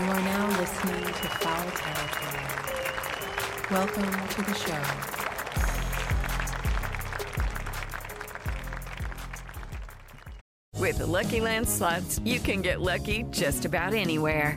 You are now listening to Foul Territory. Welcome to the show. With the Lucky Land slots, you can get lucky just about anywhere.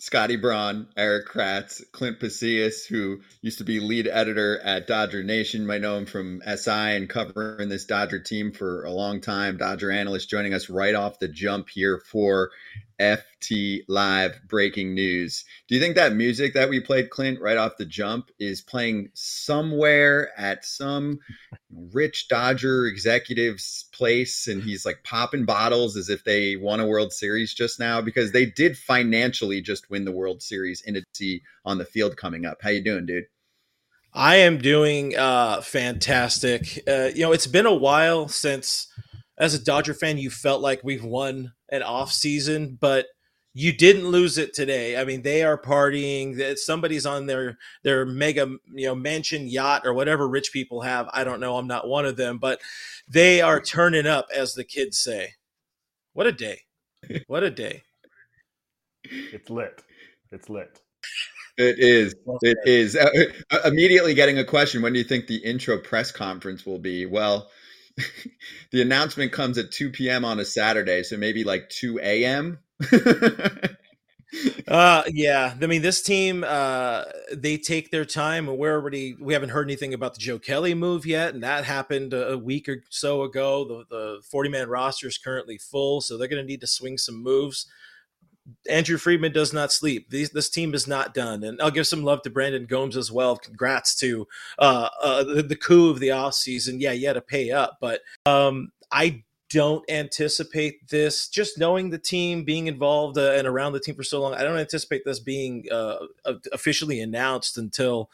Scotty Braun, Erik Kratz, Clint Pasillas, who used to be lead editor at Dodger Nation. Might know him from SI and covering this Dodger team for a long time. Dodger analyst joining us right off the jump here for FT Live breaking news. Do you think that music that we played, Clint, right off the jump, is playing somewhere at some rich Dodger executive's place and he's like popping bottles as if they won a World Series just now? Because they did financially just win the World Series in a T on the field coming up. How you doing, dude? I am doing uh, fantastic. Uh, you know, it's been a while since, as a Dodger fan, you felt like we've won an off season, but you didn't lose it today. I mean, they are partying. That somebody's on their their mega you know mansion yacht or whatever rich people have. I don't know. I'm not one of them, but they are turning up, as the kids say. What a day! What a day! It's lit. It's lit. It is. It is. Uh, uh, immediately getting a question. When do you think the intro press conference will be? Well, the announcement comes at 2 p.m. on a Saturday, so maybe like 2 a.m. uh yeah i mean this team uh they take their time and we're already we haven't heard anything about the joe kelly move yet and that happened a week or so ago the the 40 man roster is currently full so they're going to need to swing some moves Andrew Friedman does not sleep. These, this team is not done. And I'll give some love to Brandon Gomes as well. Congrats to uh, uh, the, the coup of the offseason. Yeah, you had to pay up. But um, I don't anticipate this, just knowing the team, being involved uh, and around the team for so long, I don't anticipate this being uh, officially announced until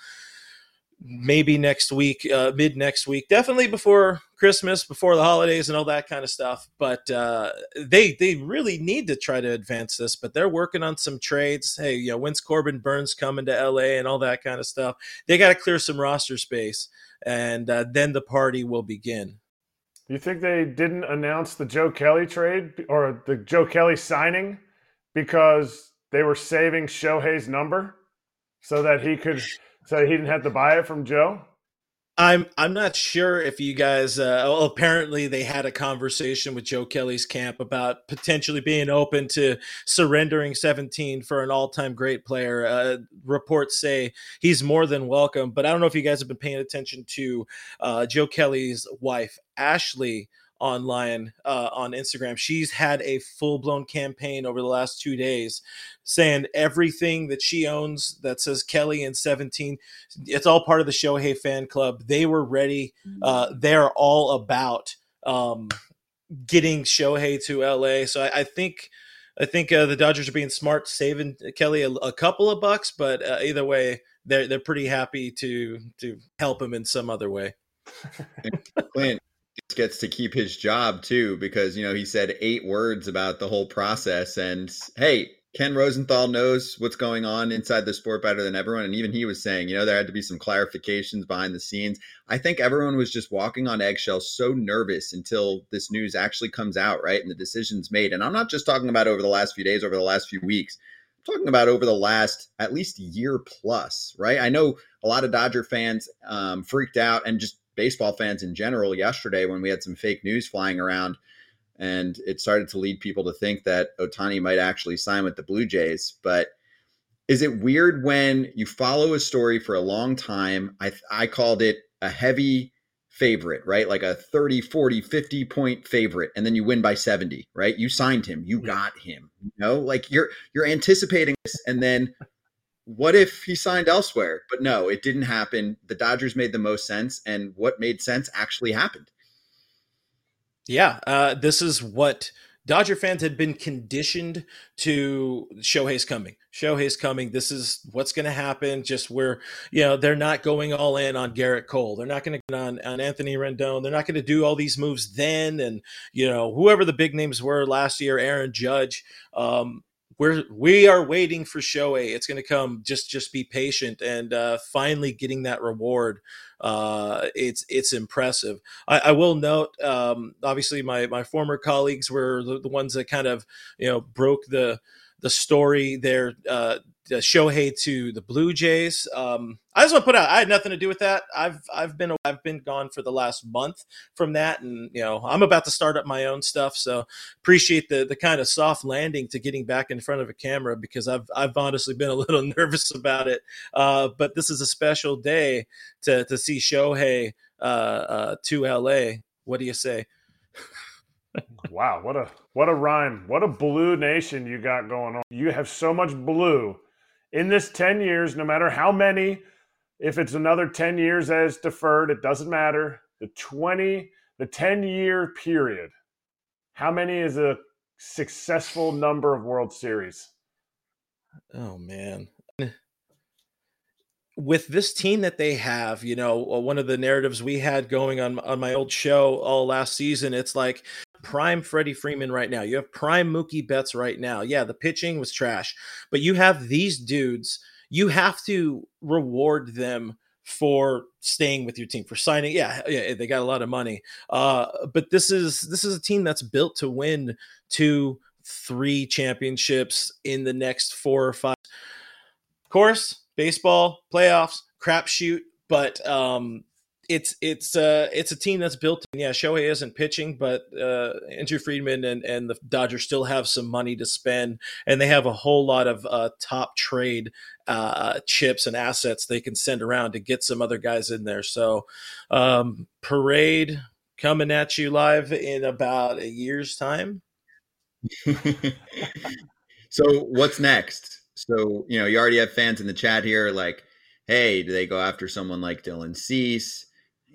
maybe next week, uh, mid next week, definitely before Christmas, before the holidays, and all that kind of stuff. But uh, they they really need to try to advance this. But they're working on some trades. Hey, you know, when's Corbin Burnes coming to LA and all that kind of stuff? They got to clear some roster space, and uh, then the party will begin. You think they didn't announce the Joe Kelly trade or the Joe Kelly signing because they were saving Shohei's number so that he could so he didn't have to buy it from Joe? I'm I'm not sure if you guys. Uh, well, apparently, they had a conversation with Joe Kelly's camp about potentially being open to surrendering 17 for an all-time great player. Uh, reports say he's more than welcome, but I don't know if you guys have been paying attention to uh, Joe Kelly's wife, Ashley online uh, on Instagram. She's had a full blown campaign over the last two days saying everything that she owns that says Kelly and 17, it's all part of the Shohei fan club. They were ready. Uh, they're all about um, getting Shohei to LA. So I, I think. I think uh, the Dodgers are being smart, saving Kelly a, a couple of bucks, but uh, either way, they're they're pretty happy to to help him in some other way. Clint, gets to keep his job too because you know he said eight words about the whole process and hey ken rosenthal knows what's going on inside the sport better than everyone and even he was saying you know there had to be some clarifications behind the scenes. I think everyone was just walking on eggshells so nervous until this news actually comes out right and the decision's made. And i'm not just talking about over the last few days over the last few weeks. I'm talking about over the last at least year plus right? I know a lot of dodger fans um, freaked out and just baseball fans in general yesterday when we had some fake news flying around and it started to lead people to think that Ohtani might actually sign with the Blue Jays. But is it weird when you follow a story for a long time? I I called it a heavy favorite, right? Like a 30, 40, 50 point favorite and then you win by 70, right? You signed him, you got him. You know, like you're you're anticipating this and then what if he signed elsewhere? But no, it didn't happen. The Dodgers made the most sense and what made sense actually happened. Yeah, uh, this is what Dodger fans had been conditioned to Shohei's coming. Shohei's coming. This is what's going to happen. Just where, you know, they're not going all in on Gerrit Cole. They're not going to on, on Anthony Rendon. They're not going to do all these moves then. And, you know, whoever the big names were last year, Aaron Judge, um, we're we are waiting for Shohei. It's going to come. Just just be patient and uh, finally getting that reward. Uh, it's it's impressive. I, I will note. Um, obviously, my my former colleagues were the, the, ones that kind of you know broke the the story there. Uh, Shohei to the Blue Jays. Um, I just want to put out I had nothing to do with that. I've I've been I've been gone for the last month from that, and you know I'm about to start up my own stuff. So appreciate the the kind of soft landing to getting back in front of a camera because I've I've honestly been a little nervous about it. Uh, but this is a special day to to see Shohei uh, uh, to LA. What do you say? wow, what a what a rhyme! What a blue nation you got going on. You have so much blue in this 10 years, no matter how many, if it's another 10 years as deferred, it doesn't matter. The 20, the 10 year period, how many is a successful number of World Series? Oh, man. With this team that they have, you know, uh, one of the narratives we had going on on my old show all last season, it's like prime Freddie Freeman right now. You have prime Mookie Betts right now. Yeah, the pitching was trash, but you have these dudes. You have to reward them for staying with your team for signing yeah yeah they got a lot of money uh but this is this is a team that's built to win two three championships in the next four or five of course baseball playoffs crapshoot but um it's it's uh it's a team that's built. Yeah, Shohei isn't pitching, but uh, Andrew Friedman and and the Dodgers still have some money to spend, and they have a whole lot of uh, top trade uh, chips and assets they can send around to get some other guys in there. So, um, parade coming at you live in about a year's time. so, what's next? So, you know, you already have fans in the chat here, like, hey, do they go after someone like Dylan Cease?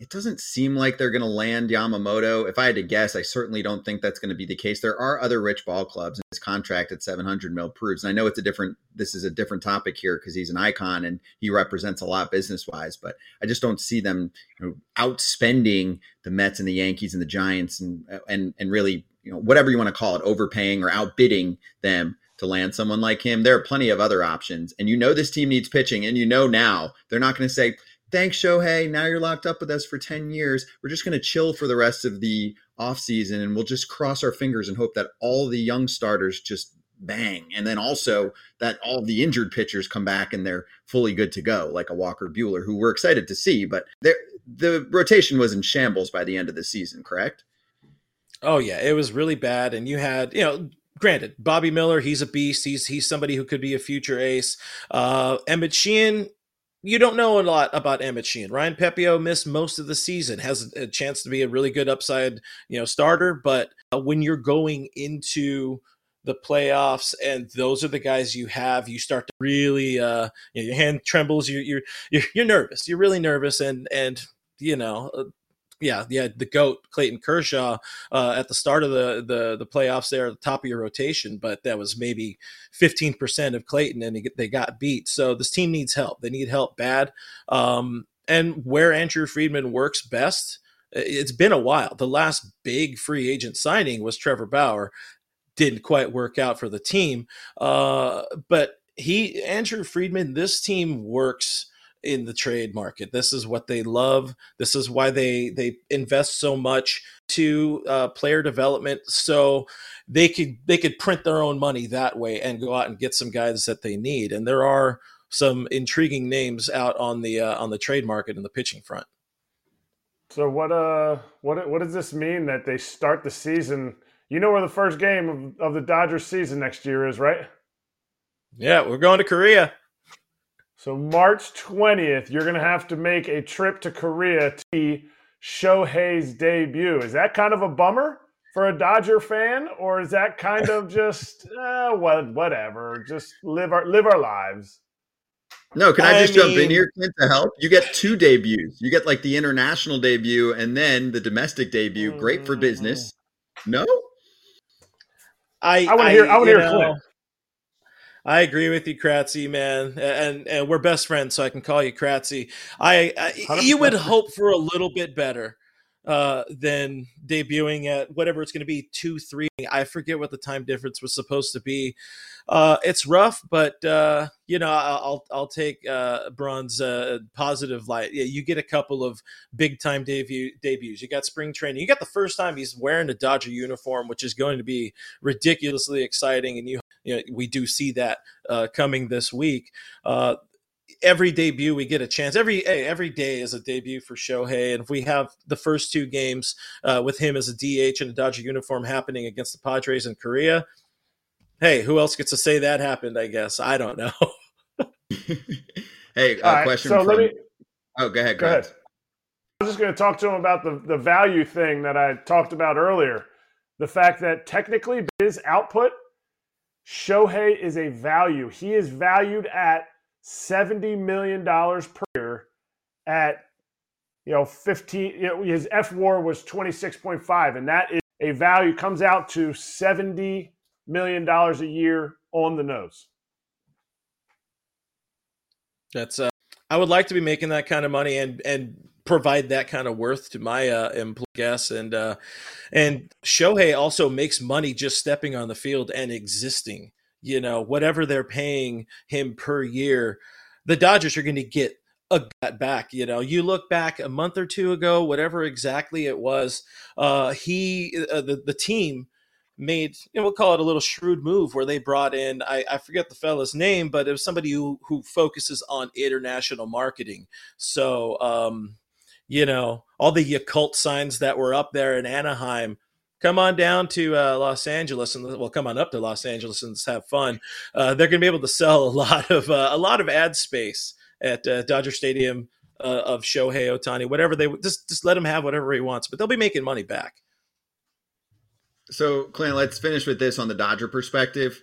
It doesn't seem like they're going to land Yamamoto. If I had to guess, I certainly don't think that's going to be the case. There are other rich ball clubs, and his contract at 700 mil proves. And I know it's a different. This is a different topic here because he's an icon and he represents a lot business wise. But I just don't see them you know, outspending the Mets and the Yankees and the Giants and and and really you know whatever you want to call it, overpaying or outbidding them to land someone like him. There are plenty of other options, and you know this team needs pitching, and you know now they're not going to say thanks shohei now you're locked up with us for 10 years we're just going to chill for the rest of the off season and we'll just cross our fingers and hope that all the young starters just bang and then also that all the injured pitchers come back and they're fully good to go like a walker Buehler, who we're excited to see but the rotation was in shambles by the end of the season correct oh yeah it was really bad and you had you know granted, Bobby Miller, he's a beast. He's he's somebody who could be a future ace. Uh, Emmett Sheehan, you don't know a lot about Emmett Sheehan. Ryan Pepiot missed most of the season, has a chance to be a really good upside, you know, starter. But uh, when you're going into the playoffs and those are the guys you have, you start to really, uh, you know, your hand trembles. You, you're you're you're nervous. You're really nervous, and and you know uh, yeah, yeah, the goat Clayton Kershaw uh, at the start of the, the the playoffs there at the top of your rotation, but that was maybe 15% of Clayton, and they got beat. So this team needs help. They need help bad. Um, and where Andrew Friedman works best, it's been a while. The last big free agent signing was Trevor Bauer. Didn't quite work out for the team, uh, but he Andrew Friedman. This team works in the trade market. This is what they love. This is why they they invest so much to uh, player development, so they could they could print their own money that way and go out and get some guys that they need. And there are some intriguing names out on the uh, on the trade market in the pitching front. So what uh what what does this mean that they start the season? You know where the first game of, of the Dodgers season next year is, right? Yeah, we're going to Korea. So March 20th, you're going to have to make a trip to Korea to see Shohei's debut. Is that kind of a bummer for a Dodger fan, or is that kind of just uh, what, whatever? Just live our live our lives. No, can I, I just jump in here Clint, to help? You get two debuts. You get like the international debut and then the domestic debut. Great for business. No, I I wanna hear- I wanna you hear Clint. I agree with you, Kratzy, man, and and we're best friends, so I can call you Kratzy. I, I you would hope for a little bit better uh, than debuting at whatever it's going to be two three. I forget what the time difference was supposed to be. Uh, it's rough, but uh, you know I'll I'll take uh, Braun's uh, positive light. Yeah, you get a couple of big time debut debuts. You got spring training. You got the first time he's wearing a Dodger uniform, which is going to be ridiculously exciting, and you you know, we do see that uh, coming this week. Uh, every debut we get a chance. Every hey, every day is a debut for Shohei, and if we have the first two games uh, with him as a DH in a Dodger uniform happening against the Padres in Korea, hey, who else gets to say that happened? I guess I don't know. hey, a All right, question so from. let me oh, go ahead. go ahead. I was just going to talk to him about the, the value thing that I talked about earlier. The fact that technically his output, Shohei is a value. He is valued at $70 million per year at, you know, 15, you know, his fWAR was 26.5, and that is a value comes out to $70 million a year on the nose. That's uh, I would like to be making that kind of money and and provide that kind of worth to my uh, guests and uh, and Shohei also makes money just stepping on the field and existing. You know, whatever they're paying him per year, the Dodgers are going to get a gut back. You know, you look back a month or two ago, whatever exactly it was, uh, he uh, the the team made you know, we'll call it a little shrewd move where they brought in I, I forget the fella's name, but it was somebody who who focuses on international marketing. So um, you know, all the occult signs that were up there in Anaheim. Come on down to uh, Los Angeles and well, come on up to Los Angeles and let's have fun. Uh, they're going to be able to sell a lot of uh, a lot of ad space at uh, Dodger Stadium uh, of Shohei Ohtani, whatever they just just let him have whatever he wants, but they'll be making money back. So, Clint, let's finish with this on the Dodger perspective.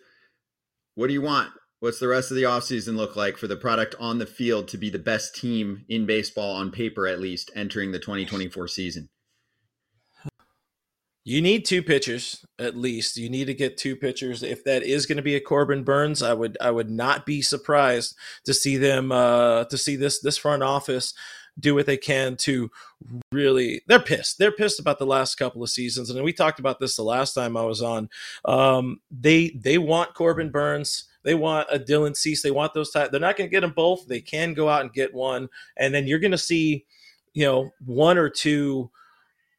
What do you want? What's the rest of the offseason look like for the product on the field to be the best team in baseball on paper, at least, entering the 2024 season? You need two pitchers at least. You need to get two pitchers. If that is going to be a Corbin Burnes, I would I would not be surprised to see them uh, to see this this front office do what they can to really they're pissed they're pissed about the last couple of seasons and we talked about this the last time i was on um, they they want corbin burnes they want a dylan cease they want those type they're not going to get them both they can go out and get one and then you're going to see you know one or two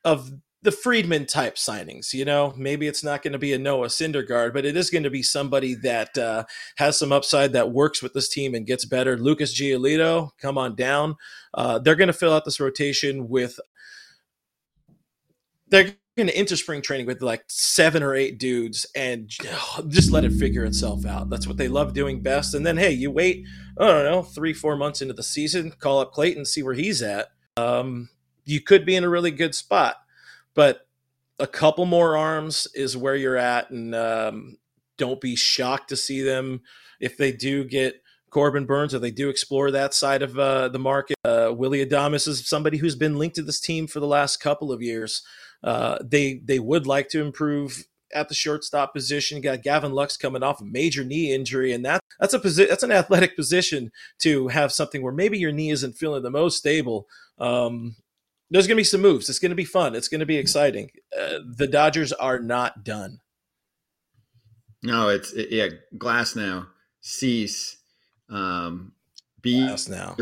of the Friedman type signings. You know, maybe it's not going to be a Noah Syndergaard, but it is going to be somebody that uh, has some upside that works with this team and gets better. Lucas Giolito, come on down. Uh, they're going to fill out this rotation with. They're going to spring training with like seven or eight dudes and just let it figure itself out. That's what they love doing best. And then, hey, you wait, I don't know, three, four months into the season, call up Clayton, see where he's at. Um, you could be in a really good spot but a couple more arms is where you're at and um, don't be shocked to see them if they do get corbin burnes or they do explore that side of uh, the market uh, willy adames is somebody who's been linked to this team for the last couple of years uh, they they would like to improve at the shortstop position you got gavin lux coming off a major knee injury and that that's a position that's an athletic position to have something where maybe your knee isn't feeling the most stable um, there's going to be some moves. It's going to be fun. It's going to be exciting. Uh, the Dodgers are not done. No, it's it, yeah, Glasnow, Cease, um, B. Glasnow.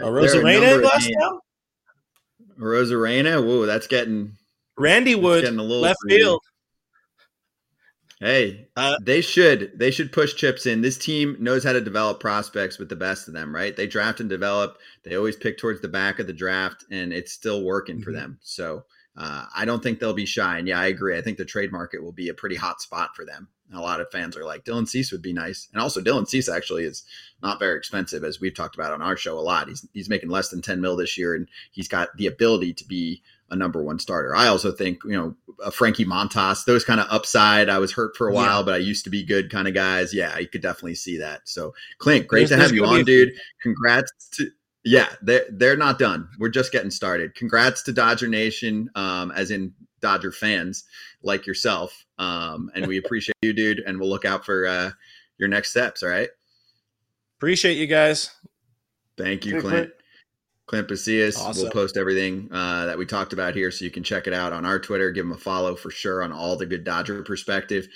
Oh, Rosarena number in of Glasnow? Rosarena, whoa, that's getting Randy Wood, getting a little left field. Hey, Uh, they should they should push chips in. This team knows how to develop prospects with the best of them, right? They draft and develop. They always pick towards the back of the draft, and it's still working for Mhm. them. So uh, I don't think they'll be shy. And yeah, I agree. I think the trade market will be a pretty hot spot for them a lot of fans are like Dylan Cease would be nice, and also Dylan Cease actually is not very expensive, as we've talked about on our show a lot. He's he's making less than ten mil this year, and he's got the ability to be a number one starter. I also think you know a Frankie Montas, those kind of upside. I was hurt for a while, yeah. but I used to be good kind of guys. Yeah, you could definitely see that. So Clint, great there's, to have you on, dude. Congrats to yeah, they're they're not done. We're just getting started. Congrats to Dodger Nation, um, as in Dodger fans like yourself. Um, and we appreciate you, dude. And we'll look out for uh, your next steps. All right. Appreciate you guys. Thank you, Clint. Clint Pasillas. Awesome. We'll post everything uh, that we talked about here so you can check it out on our Twitter. Give him a follow for sure on all the good Dodger perspective.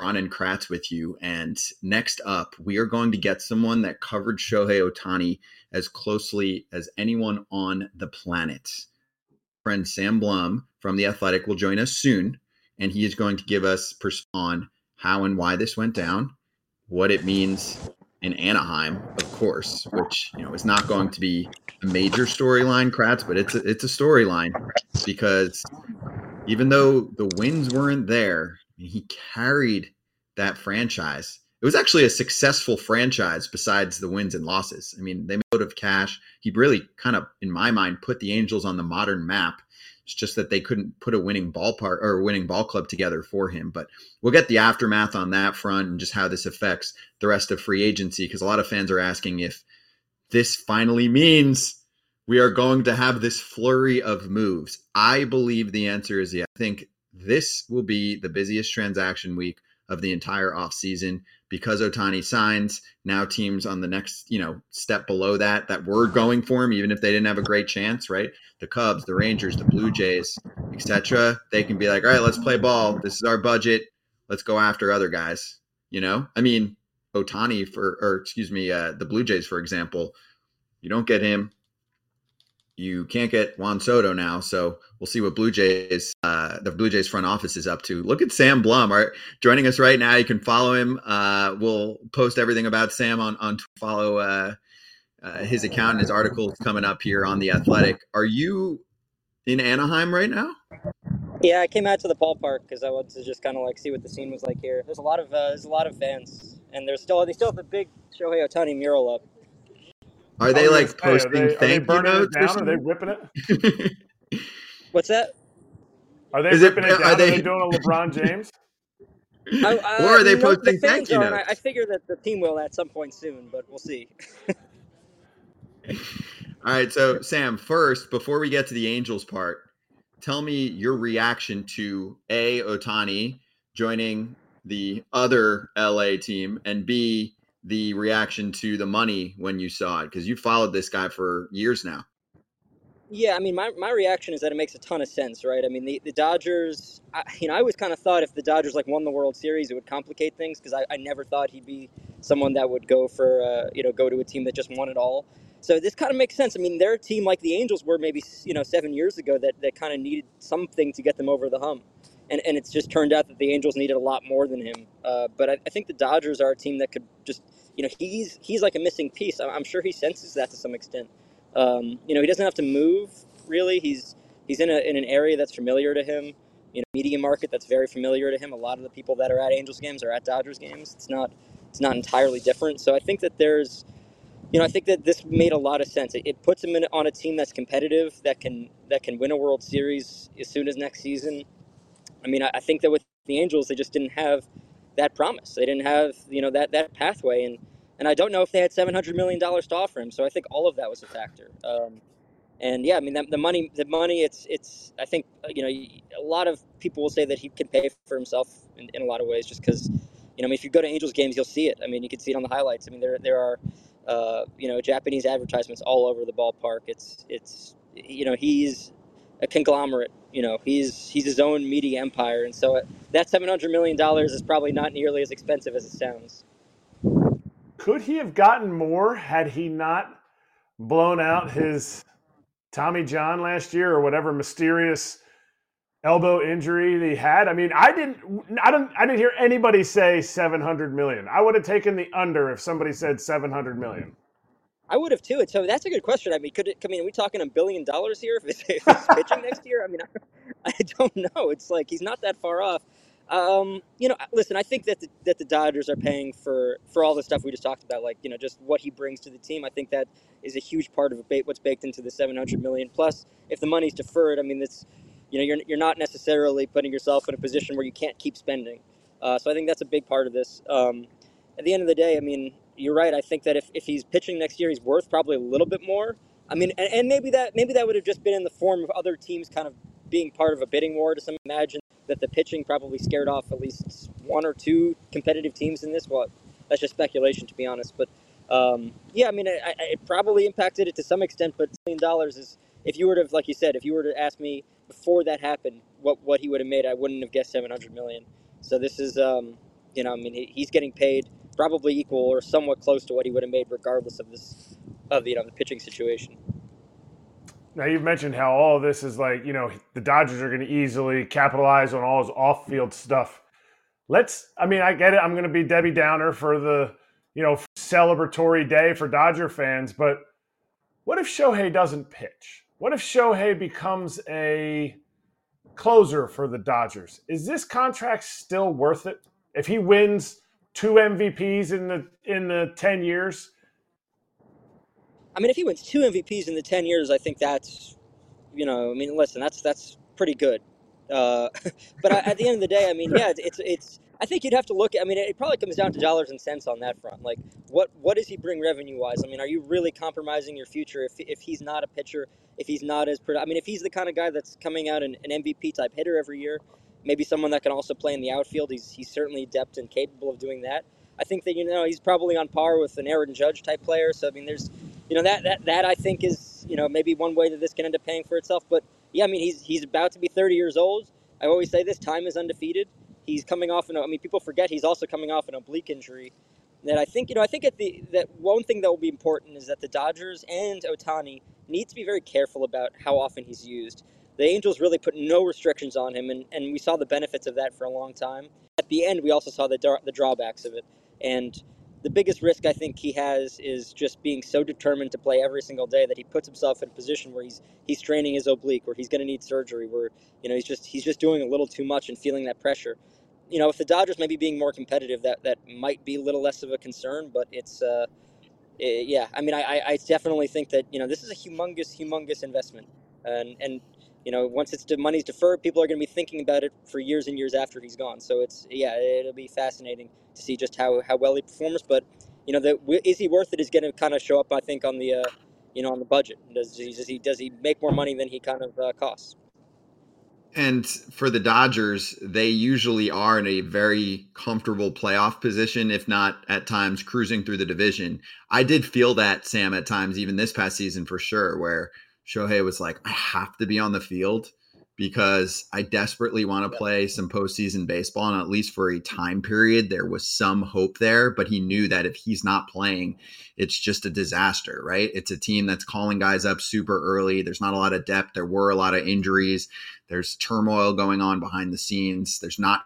Ron and Kratz with you. And next up, we are going to get someone that covered Shohei Ohtani as closely as anyone on the planet. Friend Sam Blum from The Athletic will join us soon, and he is going to give us pers- on how and why this went down, what it means in Anaheim, of course, which you know is not going to be a major storyline, Kratz, but it's a, it's a storyline because even though the wins weren't there, he carried that franchise it was actually a successful franchise besides the wins and losses. I mean, they made out of cash. He really kind of, in my mind, put the Angels on the modern map. It's just that they couldn't put a winning ballpark or a winning ball club together for him. But we'll get the aftermath on that front and just how this affects the rest of free agency because a lot of fans are asking if this finally means we are going to have this flurry of moves. I believe the answer is yeah. I think this will be the busiest transaction week of the entire offseason because Ohtani signs. Now teams on the next, you know, step below that that were going for him, even if they didn't have a great chance, right? The Cubs, the Rangers, the Blue Jays, etc. They can be like, all right, let's play ball. This is our budget. Let's go after other guys. You know, I mean, Ohtani for, or excuse me, uh, the Blue Jays, for example, you don't get him you can't get Juan Soto now, so we'll see what Blue Jays, uh, the Blue Jays front office is up to. Look at Sam Blum, right, joining us right now. You can follow him. Uh, we'll post everything about Sam on on follow uh, uh, his account and his articles coming up here on the Athletic. Are you in Anaheim right now? Yeah, I came out to the ballpark because I wanted to just kind of like see what the scene was like here. There's a lot of uh, there's a lot of fans, and there's still they still have the big Shohei Ohtani mural up. Are they like posting are they, thank you notes? Are they ripping it? What's that? Are they Is ripping it, uh, it down? Are they, are they doing a LeBron James? I, I, or are they posting the thank you notes? I, I figure that the team will at some point soon, but we'll see. All right, so Sam, first, before we get to the Angels part, tell me your reaction to A, Ohtani joining the other LA team, and B, the reaction to the money when you saw it? Because you followed this guy for years now. Yeah, I mean, my, my reaction is that it makes a ton of sense, right? I mean, the, the Dodgers, I, you know, I always kind of thought if the Dodgers like won the World Series, it would complicate things because I, I never thought he'd be someone that would go for, uh, you know, go to a team that just won it all. So this kind of makes sense. I mean, they're a team like the Angels were maybe, you know, seven years ago that, that kind of needed something to get them over the hump. And, and it's just turned out that the Angels needed a lot more than him. Uh, but I, I think the Dodgers are a team that could just – you know, he's he's like a missing piece. I'm sure he senses that to some extent. Um, you know, he doesn't have to move really. He's he's in a in an area that's familiar to him. You know, media market that's very familiar to him. A lot of the people that are at Angels games are at Dodgers games. It's not it's not entirely different. So I think that there's you know, I think that this made a lot of sense. It, it puts him in, on a team that's competitive, that can that can win a World Series as soon as next season. I mean, I, I think that with the Angels, they just didn't have that promise. They didn't have you know that that pathway, and and I don't know if they had seven hundred million dollars to offer him. So I think all of that was a factor. Um, and yeah, I mean the, the, money, the money. It's it's. I think uh, you know a lot of people will say that he can pay for himself in, in a lot of ways, just because you know I mean, if you go to Angels games, you'll see it. I mean, you can see it on the highlights. I mean, there there are uh, you know Japanese advertisements all over the ballpark. It's it's you know he's a conglomerate. You know, he's he's his own media empire, and so uh, that seven hundred million dollars is probably not nearly as expensive as it sounds. Could he have gotten more had he not blown out his Tommy John last year or whatever mysterious elbow injury that he had? I mean, I didn't, I don't, I didn't hear anybody say seven hundred million. I would have taken the under if somebody said seven hundred million. I would have too. So that's a good question. I mean, could it? I mean, are we talking a billion dollars here if, it's, if he's pitching next year? I mean, I, I, don't know. It's like he's not that far off. Um, you know, listen, I think that the, that the Dodgers are paying for for all the stuff we just talked about, like you know, just what he brings to the team. I think that is a huge part of what's baked into the 700 million. Plus, if the money's deferred, I mean, it's you know, you're you're not necessarily putting yourself in a position where you can't keep spending. Uh, so I think that's a big part of this. Um, at the end of the day, I mean, you're right. I think that if, if he's pitching next year, he's worth probably a little bit more. I mean, and, and maybe that maybe that would have just been in the form of other teams kind of being part of a bidding war to some imagine that the pitching probably scared off at least one or two competitive teams in this. Well, that's just speculation to be honest. But um, yeah, I mean, it, it probably impacted it to some extent. But million dollars is if you were to, like you said, if you were to ask me before that happened, what what he would have made, I wouldn't have guessed seven hundred million. So this is, um, you know, I mean, he, he's getting paid probably equal or somewhat close to what he would have made regardless of this of you know the pitching situation. Now you've mentioned how all this is like you know the Dodgers are going to easily capitalize on all his off-field stuff. Let's. I mean, I get it. I'm going to be Debbie Downer for the you know celebratory day for Dodger fans, but what if Shohei doesn't pitch? What if Shohei becomes a closer for the Dodgers? Is this contract still worth it? If he wins two MVPs in the in the ten years. I mean, if he wins two MVPs in the ten years, I think that's, you know, I mean, listen, that's that's pretty good. Uh, but at the end of the day, I mean, yeah, it's it's. I think you'd have to look. I mean, it probably comes down to dollars and cents on that front. Like, what what does he bring revenue wise? I mean, are you really compromising your future if if he's not a pitcher? If he's not as, I mean, if he's the kind of guy that's coming out an, an MVP type hitter every year, maybe someone that can also play in the outfield. He's he's certainly adept and capable of doing that. I think that you know he's probably on par with an Aaron Judge type player. So I mean, there's you know that that that I think is you know maybe one way that this can end up paying for itself. But yeah, I mean he's he's about to be 30 years old. I always say this: time is undefeated. He's coming off an I mean people forget he's also coming off an oblique injury. That I think you know I think at the that one thing that will be important is that the Dodgers and Ohtani need to be very careful about how often he's used the Angels really put no restrictions on him, and, and we saw the benefits of that for a long time. At the end, we also saw the, the drawbacks of it. And the biggest risk I think he has is just being so determined to play every single day that he puts himself in a position where he's he's straining his oblique, where he's going to need surgery, where you know he's just he's just doing a little too much and feeling that pressure. You know, if the Dodgers maybe being more competitive, that that might be a little less of a concern. But it's uh, it, yeah, I mean, I I definitely think that you know this is a humongous humongous investment, and and you know, once it's the money's deferred, people are going to be thinking about it for years and years after he's gone. So it's yeah, it'll be fascinating to see just how, how well he performs. But you know, the is he worth it is going to kind of show up, I think, on the uh, you know on the budget. Does he does he does he make more money than he kind of uh, costs? And for the Dodgers, they usually are in a very comfortable playoff position, if not at times cruising through the division. I did feel that, Sam, at times, even this past season for sure, where Shohei was like, I have to be on the field because I desperately want to play some postseason baseball. And at least for a time period, there was some hope there. But he knew that if he's not playing, it's just a disaster, right? It's a team that's calling guys up super early. There's not a lot of depth. There were a lot of injuries. There's turmoil going on behind the scenes. There's not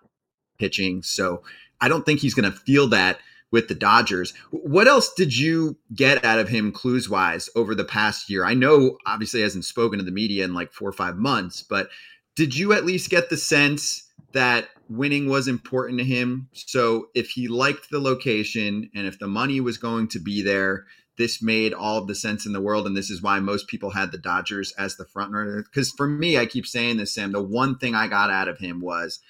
pitching. So I don't think he's going to feel that with the Dodgers. What else did you get out of him clues wise over the past year? I know obviously hasn't spoken to the media in like four or five months, but did you at least get the sense that winning was important to him? So if he liked the location and if the money was going to be there, this made all of the sense in the world. And this is why most people had the Dodgers as the front runner. Because for me, I keep saying this, Sam, the one thing I got out of him was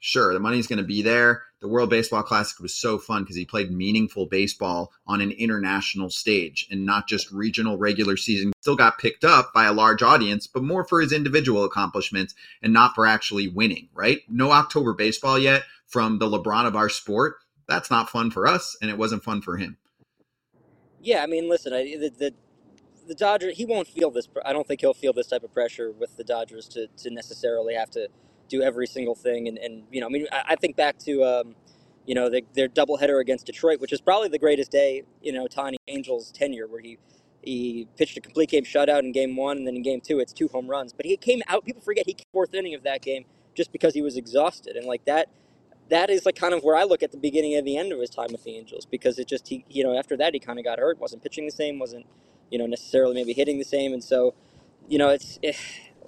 sure, the money's going to be there the World Baseball Classic was so fun because he played meaningful baseball on an international stage and not just regional regular season. Still got picked up by a large audience, but more for his individual accomplishments and not for actually winning, right? No October baseball yet from the LeBron of our sport. That's not fun for us, and it wasn't fun for him. Yeah, I mean, listen, I, the, the the Dodgers, he won't feel this. I don't think he'll feel this type of pressure with the Dodgers to, to necessarily have to do every single thing. And, and you know, I mean, I, I think back to, um, you know, the, their doubleheader against Detroit, which is probably the greatest day, you know, Tiny Angel's tenure, where he he pitched a complete game shutout in game one, and then in game two, it's two home runs. But he came out. People forget he came fourth inning of that game just because he was exhausted, and like that. That is like kind of where I look at the beginning and the end of his time with the Angels because it just he you know after that he kind of got hurt wasn't pitching the same wasn't you know necessarily maybe hitting the same and so you know it's it,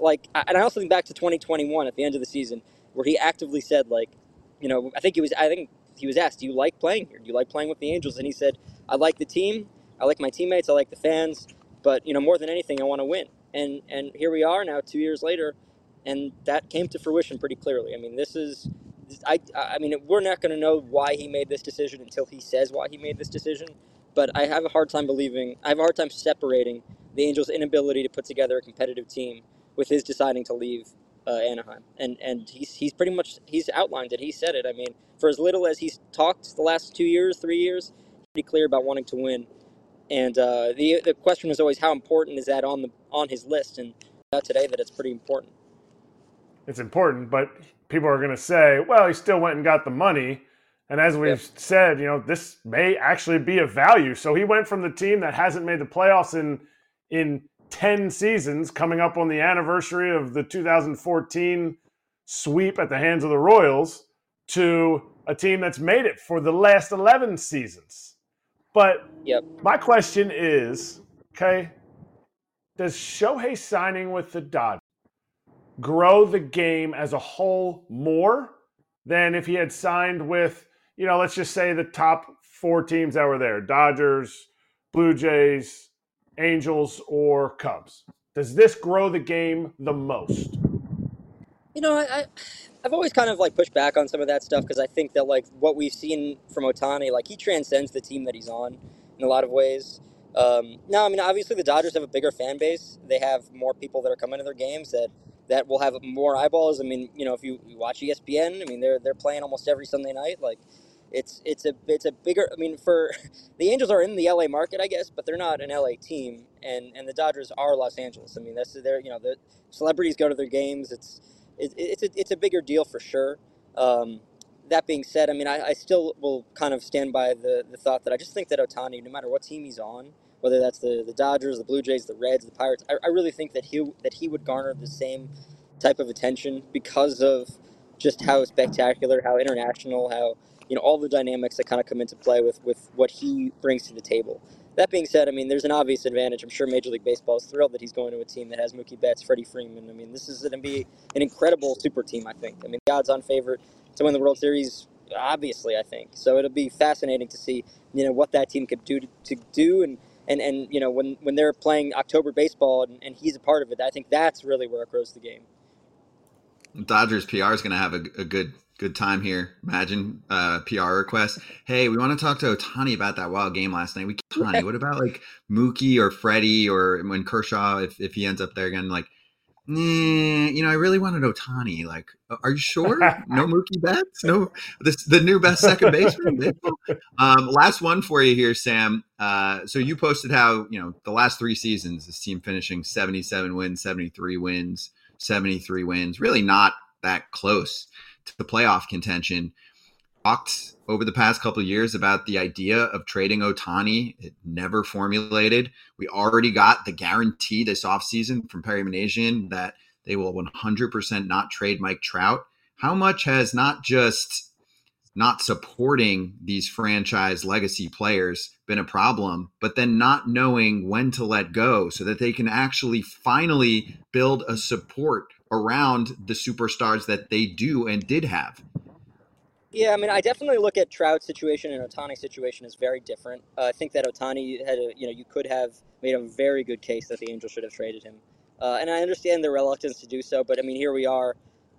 like, and I also think back to 2021 at the end of the season where he actively said like, you know, I think he was I think he was asked, "Do you like playing here? Do you like playing with the Angels?" And he said, "I like the team. I like my teammates. I like the fans. But you know, more than anything, I want to win." And and here we are now, two years later, and that came to fruition pretty clearly. I mean, this is. I, I mean, we're not going to know why he made this decision until he says why he made this decision. But I have a hard time believing, I have a hard time separating the Angels' inability to put together a competitive team with his deciding to leave uh, Anaheim. And and he's he's pretty much he's outlined it. He said it. I mean, for as little as he's talked the last two years, three years, pretty clear about wanting to win. And uh, the the question was always how important is that on the on his list? And today that it's pretty important. It's important, but people are going to say, well, he still went and got the money. And as we've said, you know, this may actually be a value. So he went from the team that hasn't made the playoffs in in 10 seasons coming up on the anniversary of the 2014 sweep at the hands of the Royals to a team that's made it for the last 11 seasons. But yep. my question is okay, does Shohei signing with the Dodgers grow the game as a whole more than if he had signed with, you know, let's just say the top four teams that were there Dodgers, Blue Jays, Angels, or Cubs? Does this grow the game the most? You know, I, I've always kind of like pushed back on some of that stuff because I think that like what we've seen from Ohtani, like he transcends the team that he's on in a lot of ways. Um, no, I mean obviously the Dodgers have a bigger fan base. They have more people that are coming to their games that that will have more eyeballs. I mean, you know, if you watch ESPN, I mean they're they're playing almost every Sunday night. Like it's it's a it's a bigger. I mean, for the Angels are in the LA market, I guess, but they're not an LA team, and and the Dodgers are Los Angeles. I mean, that's their you know the celebrities go to their games. It's it, it's a it's a bigger deal for sure. Um, that being said, I mean, I, I still will kind of stand by the, the thought that I just think that Ohtani, no matter what team he's on, whether that's the, the Dodgers, the Blue Jays, the Reds, the Pirates, I, I really think that he that he would garner the same type of attention because of just how spectacular, how international, how you know all the dynamics that kind of come into play with with what he brings to the table. That being said, I mean, there's an obvious advantage. I'm sure Major League Baseball is thrilled that he's going to a team that has Mookie Betts, Freddie Freeman. I mean, this is going to be an incredible super team. I think. I mean, the odds-on favorite to win the World Series, obviously. I think so. It'll be fascinating to see, you know, what that team could do to, to do and. And, and you know when, when they're playing October baseball and, and he's a part of it, I think that's really where it grows the game. Dodgers PR is going to have a, a good good time here. Imagine uh, PR request. Hey, we want to talk to Ohtani about that wild game last night. We Ohtani. What about like Mookie or Freddie or when Kershaw if, if he ends up there again? Like, nah, you know, I really wanted Ohtani. Like, are you sure? No Mookie Betts? No, this the new best second baseman. um, last one for you here, Sam. Uh, so you posted how you know the last three seasons, this team finishing seventy-seven wins, seventy-three wins, seventy-three wins. Really not that close to the playoff contention. Talked over the past couple years about the idea of trading Ohtani. It never formulated. We already got the guarantee this offseason from Perry Minasian that they will 100% not trade Mike Trout. How much has not just not supporting these franchise legacy players been a problem, but then not knowing when to let go so that they can actually finally build a support around the superstars that they do and did have. Yeah, I mean, I definitely look at Trout's situation and Ohtani's situation as very different. Uh, I think that Ohtani had, a, you know, you could have made a very good case that the Angels should have traded him, uh, and I understand the reluctance to do so. But I mean, here we are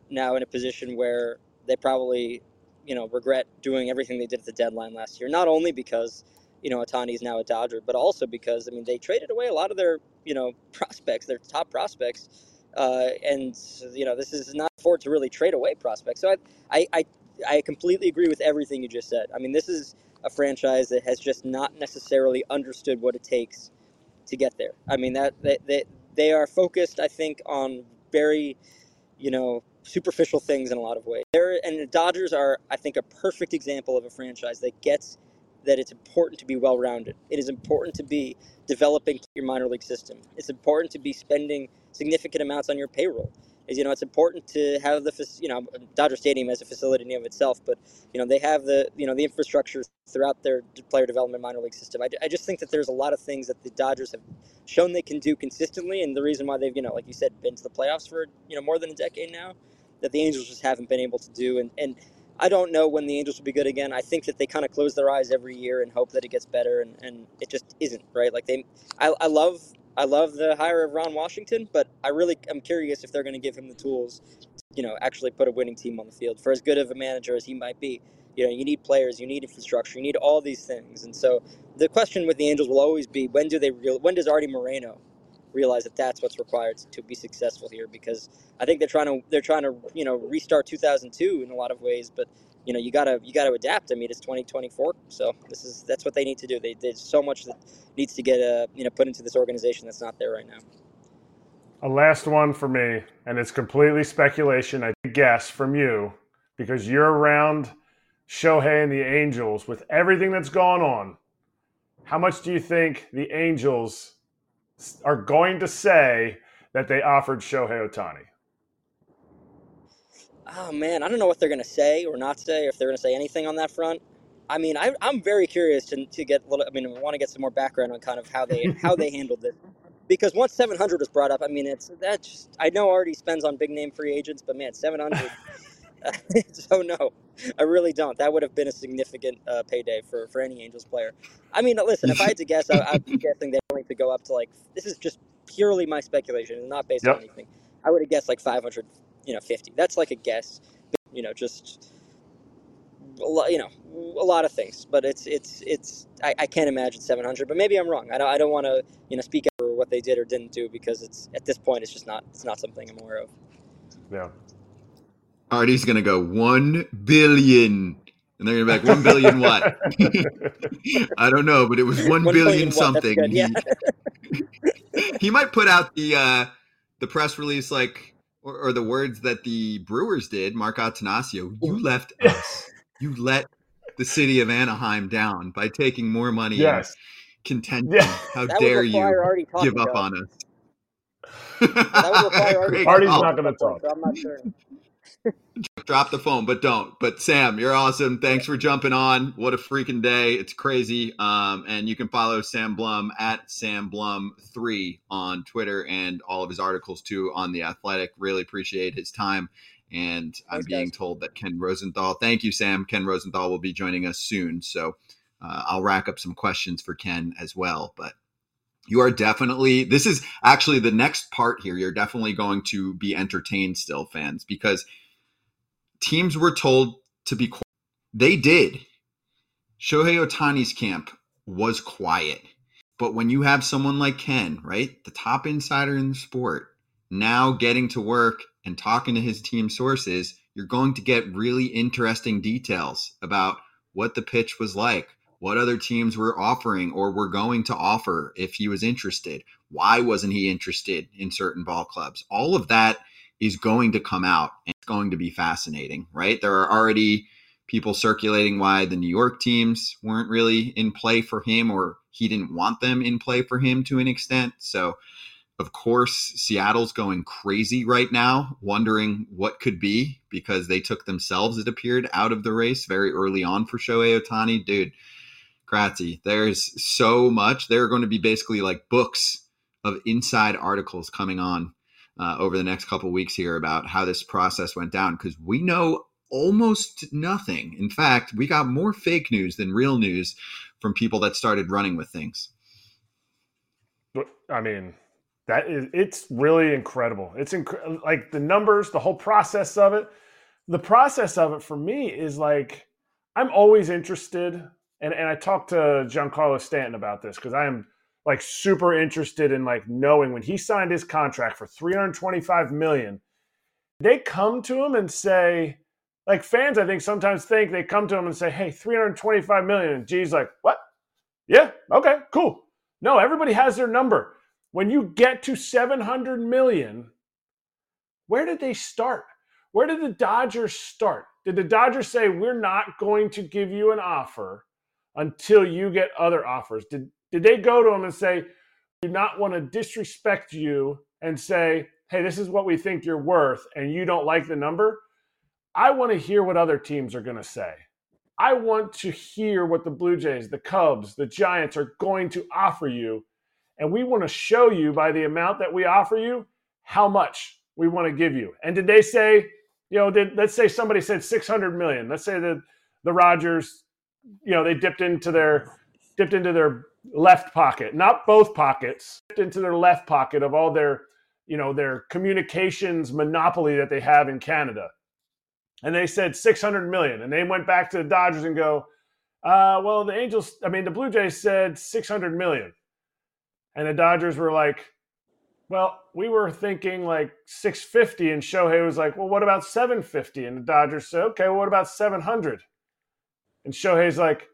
now in a position where they probably, you know, regret doing everything they did at the deadline last year. Not only because you know Ohtani is now a Dodger, but also because I mean they traded away a lot of their you know prospects, their top prospects uh, and you know, this is not afford to really trade away prospects. So I, I, I completely agree with everything you just said. I mean, this is a franchise that has just not necessarily understood what it takes to get there. I mean, that they, they, they are focused, I think, on very, you know, superficial things in a lot of ways. There and the Dodgers are, I think, a perfect example of a franchise that gets that it's important to be well rounded. It is important to be developing your minor league system. It's important to be spending significant amounts on your payroll. You know it's important to have the you know Dodger Stadium as a facility in of itself, but you know they have the you know the infrastructure throughout their player development minor league system. I, I just think that there's a lot of things that the Dodgers have shown they can do consistently, and the reason why they've you know like you said been to the playoffs for you know more than a decade now, that the Angels just haven't been able to do. And and I don't know when the Angels will be good again. I think that they kind of close their eyes every year and hope that it gets better, and, and it just isn't right. Like they, I, I love I love the hire of Ron Washington, but I really am curious if they're going to give him the tools, to, you know, actually put a winning team on the field. For as good of a manager as he might be, you know, you need players, you need infrastructure, you need all these things, and so the question with the Angels will always be when do they real when does Artie Moreno realize that that's what's required to be successful here because I think they're trying to they're trying to you know restart 2002 in a lot of ways but you know you gotta you gotta adapt. I mean it's 2024 so this is that's what they need to do. They, there's so much that needs to get uh, you know put into this organization that's not there right now. A last one for me and it's completely speculation I guess from you because you're around Shohei and the Angels with everything that's gone on. How much do you think the Angels are going to say that they offered Shohei Ohtani? Oh man, I don't know what they're going to say or not say, or if they're going to say anything on that front. I mean, I, I'm very curious to, to get a little. I mean, I want to get some more background on kind of how they how they handled it, because once 700 was brought up, I mean, it's that just I know already spends on big name free agents, but man, 700. so no, I really don't. That would have been a significant uh, payday for, for any Angels player. I mean, listen, if I had to guess, I, I'd be guessing they're going to go up to like this is just purely my speculation, not based yep. on anything. I would have guessed like 500, you know, 50. That's like a guess. You know, just a lot, you know, a lot of things. But it's it's it's I, I can't imagine 700. But maybe I'm wrong. I don't I don't want to you know speak for what they did or didn't do because it's at this point it's just not it's not something I'm aware of. Yeah. Artie's gonna go one billion, and they're gonna be like, one billion what? I don't know, but it was one, one billion, billion something. Yeah. he, he, might put out the uh, the press release like, or, or, the words that the Brewers did. Mark Attanasio, you left us. You let the city of Anaheim down by taking more money. Yes. Contention. Yeah. How that dare you give up on us? that would require Artie Artie's not going to talk. So I'm not sure. Drop the phone, but don't. But Sam, you're awesome. Thanks for jumping on. What a freaking day. It's crazy. Um, and you can follow Sam Blum at Sam Blum3 on Twitter and all of his articles too on The Athletic. Really appreciate his time. And I'm being guys. told that Ken Rosenthal, thank you, Sam. Ken Rosenthal will be joining us soon. So uh, I'll rack up some questions for Ken as well. But you are definitely, this is actually the next part here. You're definitely going to be entertained still, fans, because – teams were told to be quiet. They did. Shohei Ohtani's camp was quiet. But when you have someone like Ken, right, the top insider in the sport, now getting to work and talking to his team sources, you're going to get really interesting details about what the pitch was like, what other teams were offering or were going to offer if he was interested. Why wasn't he interested in certain ball clubs? All of that is going to come out and it's going to be fascinating, right? There are already people circulating why the New York teams weren't really in play for him or he didn't want them in play for him to an extent. So, of course, Seattle's going crazy right now, wondering what could be because they took themselves, it appeared, out of the race very early on for Shohei Ohtani. Dude, Kratzy, there's so much. There are going to be basically like books of inside articles coming on uh, over the next couple weeks here about how this process went down because we know almost nothing. In fact, we got more fake news than real news from people that started running with things. I mean, that is it's really incredible. It's inc- like the numbers, the whole process of it. The process of it for me is like I'm always interested, and and I talked to Giancarlo Stanton about this because I am like super interested in like knowing when he signed his contract for 325 million they come to him and say like fans i think sometimes think they come to him and say hey 325 million and g's like what? Yeah okay cool. No everybody has their number. When you get to 700 million where did they start? Where did the dodgers start? Did the dodgers say we're not going to give you an offer until you get other offers? Did did they go to him and say, do not want to disrespect you and say, hey, this is what we think you're worth, and you don't like the number? I want to hear what other teams are going to say. I want to hear what the Blue Jays, the Cubs, the Giants are going to offer you. And we want to show you by the amount that we offer you how much we want to give you. And did they say, you know, did, let's say somebody said 600 million. Let's say that the Rogers, you know, they dipped into their dipped into their left pocket, not both pockets, into their left pocket of all their, you know, their communications monopoly that they have in Canada. And they said 600 million. And they went back to the Dodgers and go, uh, well, the Angels, I mean, the Blue Jays said 600 million. And the Dodgers were like, well, we were thinking like 650. And Shohei was like, well, what about 750? And the Dodgers said, okay, well, what about 700? And Shohei's like,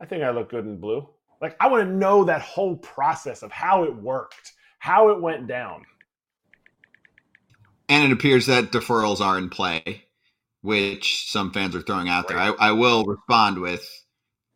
I think I look good in blue. Like, I want to know that whole process of how it worked, how it went down. And it appears that deferrals are in play, which some fans are throwing out there. I, I will respond with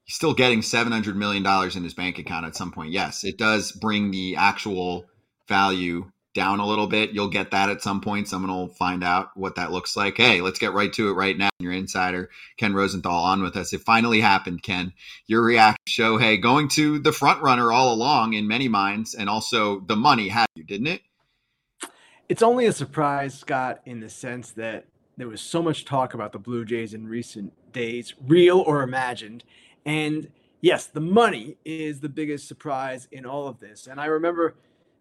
he's still getting $700 million in his bank account at some point. Yes, it does bring the actual value down a little bit. You'll get that at some point. Someone will find out what that looks like. Hey, let's get right to it right now. Your insider, Ken Rosenthal, on with us. It finally happened, Ken. Your reaction Shohei, going to the front runner all along in many minds, and also the money had you, didn't it? It's only a surprise, Scott, in the sense that there was so much talk about the Blue Jays in recent days, real or imagined. And yes, the money is the biggest surprise in all of this. And I remember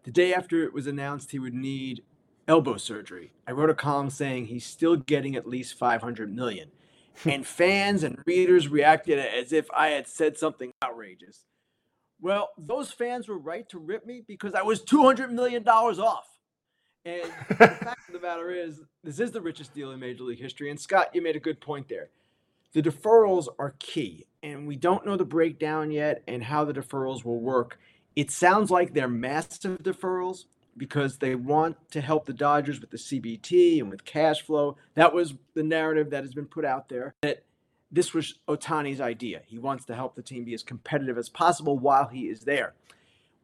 the day after it was announced he would need elbow surgery, I wrote a column saying he's still getting at least 500 million. and fans and readers reacted as if I had said something outrageous. Well, those fans were right to rip me because I was $200 million off. And the fact of the matter is, this is the richest deal in Major League history. And Scott, you made a good point there. The deferrals are key, and we don't know the breakdown yet and how the deferrals will work. It sounds like they're massive deferrals because they want to help the Dodgers with the CBT and with cash flow. That was the narrative that has been put out there that this was Ohtani's idea. He wants to help the team be as competitive as possible while he is there.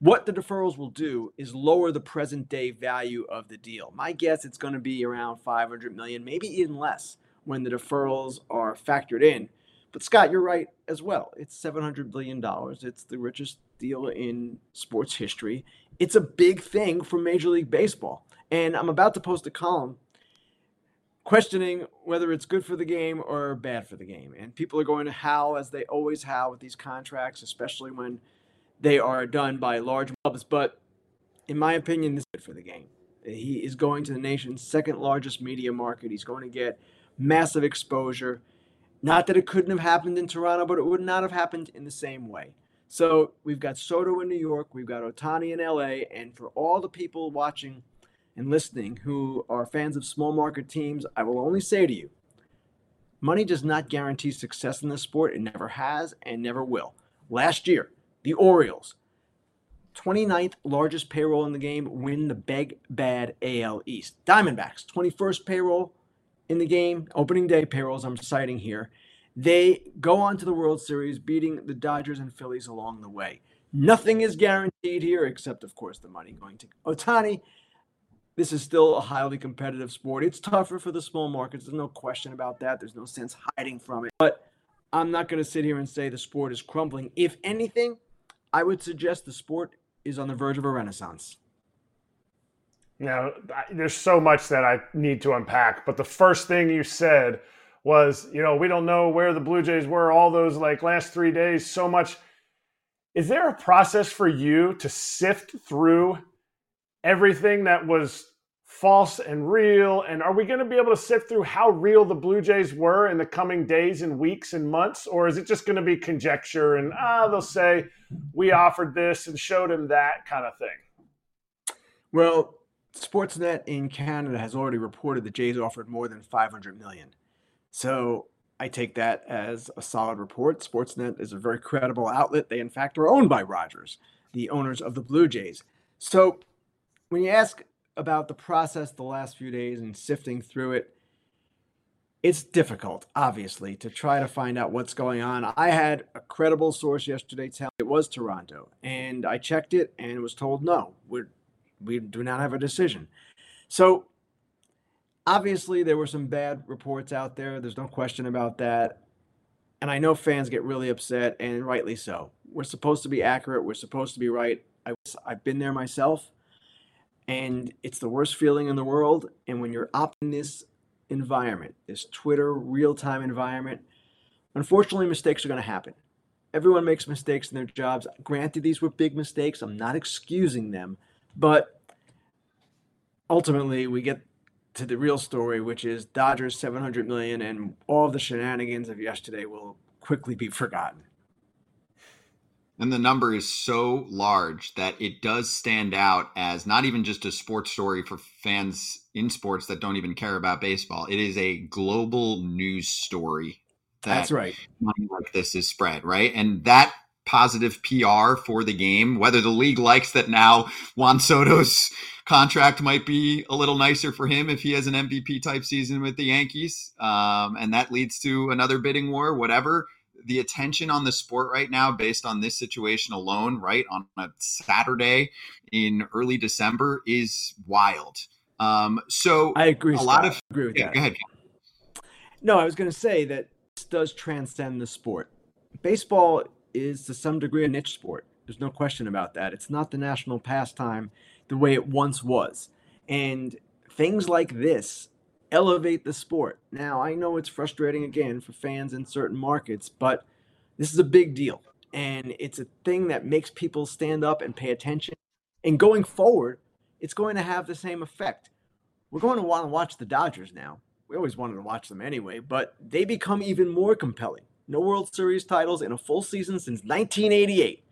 What the deferrals will do is lower the present day value of the deal. My guess it's going to be around 500 million, maybe even less when the deferrals are factored in. But Scott, you're right as well. It's 700 billion dollars. It's the richest deal in sports history. It's a big thing for Major League Baseball. And I'm about to post a column questioning whether it's good for the game or bad for the game. And people are going to howl as they always howl with these contracts, especially when they are done by large clubs. But in my opinion, this is good for the game. He is going to the nation's second largest media market. He's going to get massive exposure. Not that it couldn't have happened in Toronto, but it would not have happened in the same way. So we've got Soto in New York, we've got Ohtani in LA, and for all the people watching and listening who are fans of small market teams, I will only say to you money does not guarantee success in this sport. It never has and never will. Last year, the Orioles, 29th largest payroll in the game, win the big bad AL East. Diamondbacks, 21st payroll in the game, opening day payrolls I'm citing here. They go on to the World Series, beating the Dodgers and Phillies along the way. Nothing is guaranteed here, except, of course, the money going to Ohtani. This is still a highly competitive sport. It's tougher for the small markets. There's no question about that. There's no sense hiding from it. But I'm not going to sit here and say the sport is crumbling. If anything, I would suggest the sport is on the verge of a renaissance. Now, there's so much that I need to unpack, but the first thing you said was, you know, we don't know where the Blue Jays were all those like last three days. So much. Is there a process for you to sift through everything that was false and real? And are we going to be able to sift through how real the Blue Jays were in the coming days and weeks and months? Or is it just going to be conjecture and, ah, they'll say, we offered this and showed him that kind of thing? Well, Sportsnet in Canada has already reported the Jays offered more than 500 million. So I take that as a solid report. Sportsnet is a very credible outlet. They, in fact, are owned by Rogers, the owners of the Blue Jays. So when you ask about the process the last few days and sifting through it, it's difficult, obviously, to try to find out what's going on. I had a credible source yesterday tell me it was Toronto, and I checked it and was told no, we're, we do not have a decision. So obviously there were some bad reports out there. There's no question about that. And I know fans get really upset, and rightly so. We're supposed to be accurate. We're supposed to be right. I, I've been there myself, and it's the worst feeling in the world. And when you're up in this environment, this Twitter real time environment, unfortunately, mistakes are going to happen. Everyone makes mistakes in their jobs. Granted, these were big mistakes. I'm not excusing them, but ultimately, we get to the real story, which is Dodgers 700 million, and all the shenanigans of yesterday will quickly be forgotten. And the number is so large that it does stand out as not even just a sports story for fans in sports that don't even care about baseball. It is a global news story. That That's right. Money like this is spread, right? And that positive PR for the game, whether the league likes that now Juan Soto's contract might be a little nicer for him if he has an MVP type season with the Yankees, um, and that leads to another bidding war, whatever the attention on the sport right now based on this situation alone, right, on a Saturday in early December is wild. Um, so I agree. A Scott. lot of I agree with yeah, that. Go ahead. No, I was going to say that this does transcend the sport. Baseball is to some degree a niche sport. There's no question about that. It's not the national pastime the way it once was. And things like this elevate the sport. Now, I know it's frustrating again for fans in certain markets, but this is a big deal. And it's a thing that makes people stand up and pay attention. And going forward, it's going to have the same effect. We're going to want to watch the Dodgers now. We always wanted to watch them anyway, but they become even more compelling. No World Series titles in a full season since 1988.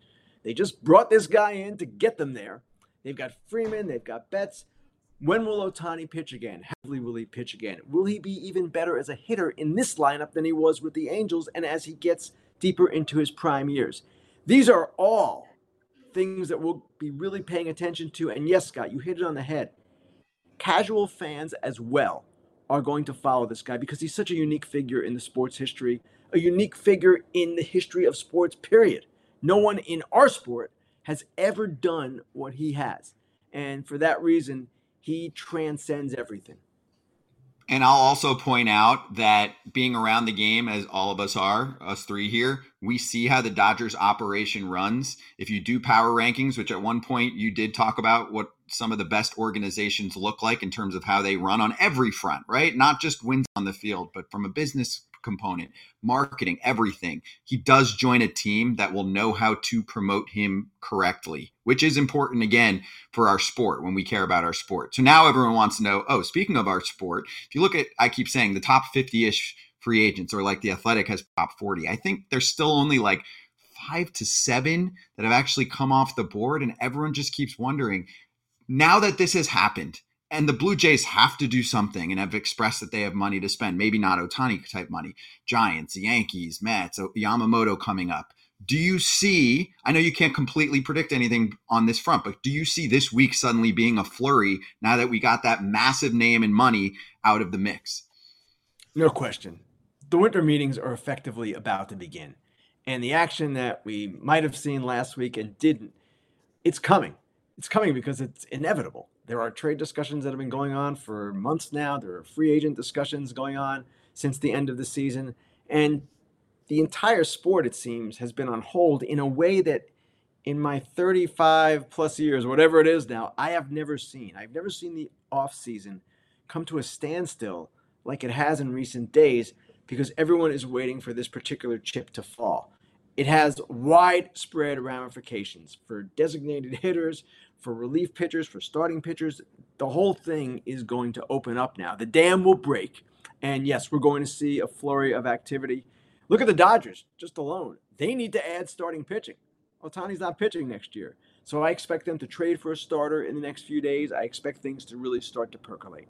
They just brought this guy in to get them there. They've got Freeman, they've got Betts, when will Ohtani pitch again? How will he pitch again? Will he be even better as a hitter in this lineup than he was with the Angels and as he gets deeper into his prime years? These are all things that we'll be really paying attention to. And yes, Scott, you hit it on the head. Casual fans as well are going to follow this guy because he's such a unique figure in the sports history, a unique figure in the history of sports, period. No one in our sport has ever done what he has. And for that reason, he transcends everything. And I'll also point out that being around the game, as all of us are, us three here, we see how the Dodgers operation runs. If you do power rankings, which at one point you did talk about what some of the best organizations look like in terms of how they run on every front, right? Not just wins on the field, but from a business component, marketing, everything. He does join a team that will know how to promote him correctly, which is important again for our sport when we care about our sport. So now everyone wants to know, oh, speaking of our sport, if you look at I keep saying the top 50-ish free agents or like the athletic has top 40. I think there's still only like five to seven that have actually come off the board and everyone just keeps wondering now that this has happened and the Blue Jays have to do something and have expressed that they have money to spend. Maybe not Ohtani type money. Giants, Yankees, Mets, Yamamoto coming up. Do you see? I know you can't completely predict anything on this front, but do you see this week suddenly being a flurry now that we got that massive name and money out of the mix? No question. The winter meetings are effectively about to begin. And the action that we might have seen last week and didn't, it's coming. It's coming because it's inevitable there are trade discussions that have been going on for months now. There are free agent discussions going on since the end of the season. And the entire sport, it seems, has been on hold in a way that in my 35 plus years, whatever it is now, I have never seen. I've never seen the off season come to a standstill like it has in recent days because everyone is waiting for this particular chip to fall. It has widespread ramifications for designated hitters, for relief pitchers, for starting pitchers. The whole thing is going to open up now. The dam will break. And yes, we're going to see a flurry of activity. Look at the Dodgers just alone. They need to add starting pitching. Ohtani's not pitching next year. So I expect them to trade for a starter in the next few days. I expect things to really start to percolate.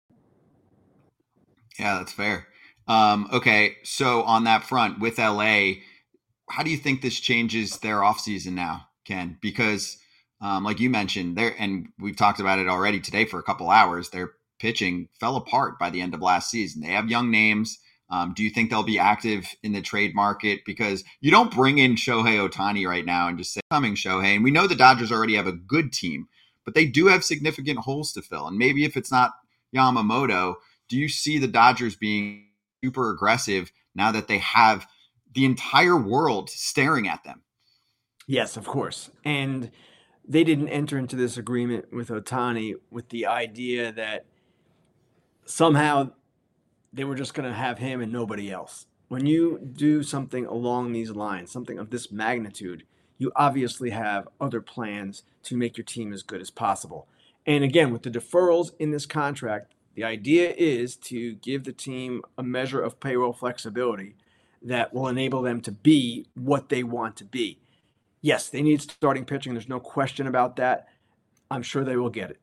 Yeah, that's fair. Um, okay, so on that front with LA, how do you think this changes their offseason now, Ken? Because um, like you mentioned there, and we've talked about it already today for a couple hours. Their pitching fell apart by the end of last season. They have young names. Um, do you think they'll be active in the trade market? Because you don't bring in Shohei Ohtani right now and just say, coming Shohei. And we know the Dodgers already have a good team, but they do have significant holes to fill. And maybe if it's not Yamamoto, do you see the Dodgers being super aggressive now that they have the entire world staring at them? Yes, of course. And they didn't enter into this agreement with Ohtani with the idea that somehow they were just going to have him and nobody else. When you do something along these lines, something of this magnitude, you obviously have other plans to make your team as good as possible. And again, with the deferrals in this contract, the idea is to give the team a measure of payroll flexibility that will enable them to be what they want to be. Yes, they need starting pitching. There's no question about that. I'm sure they will get it.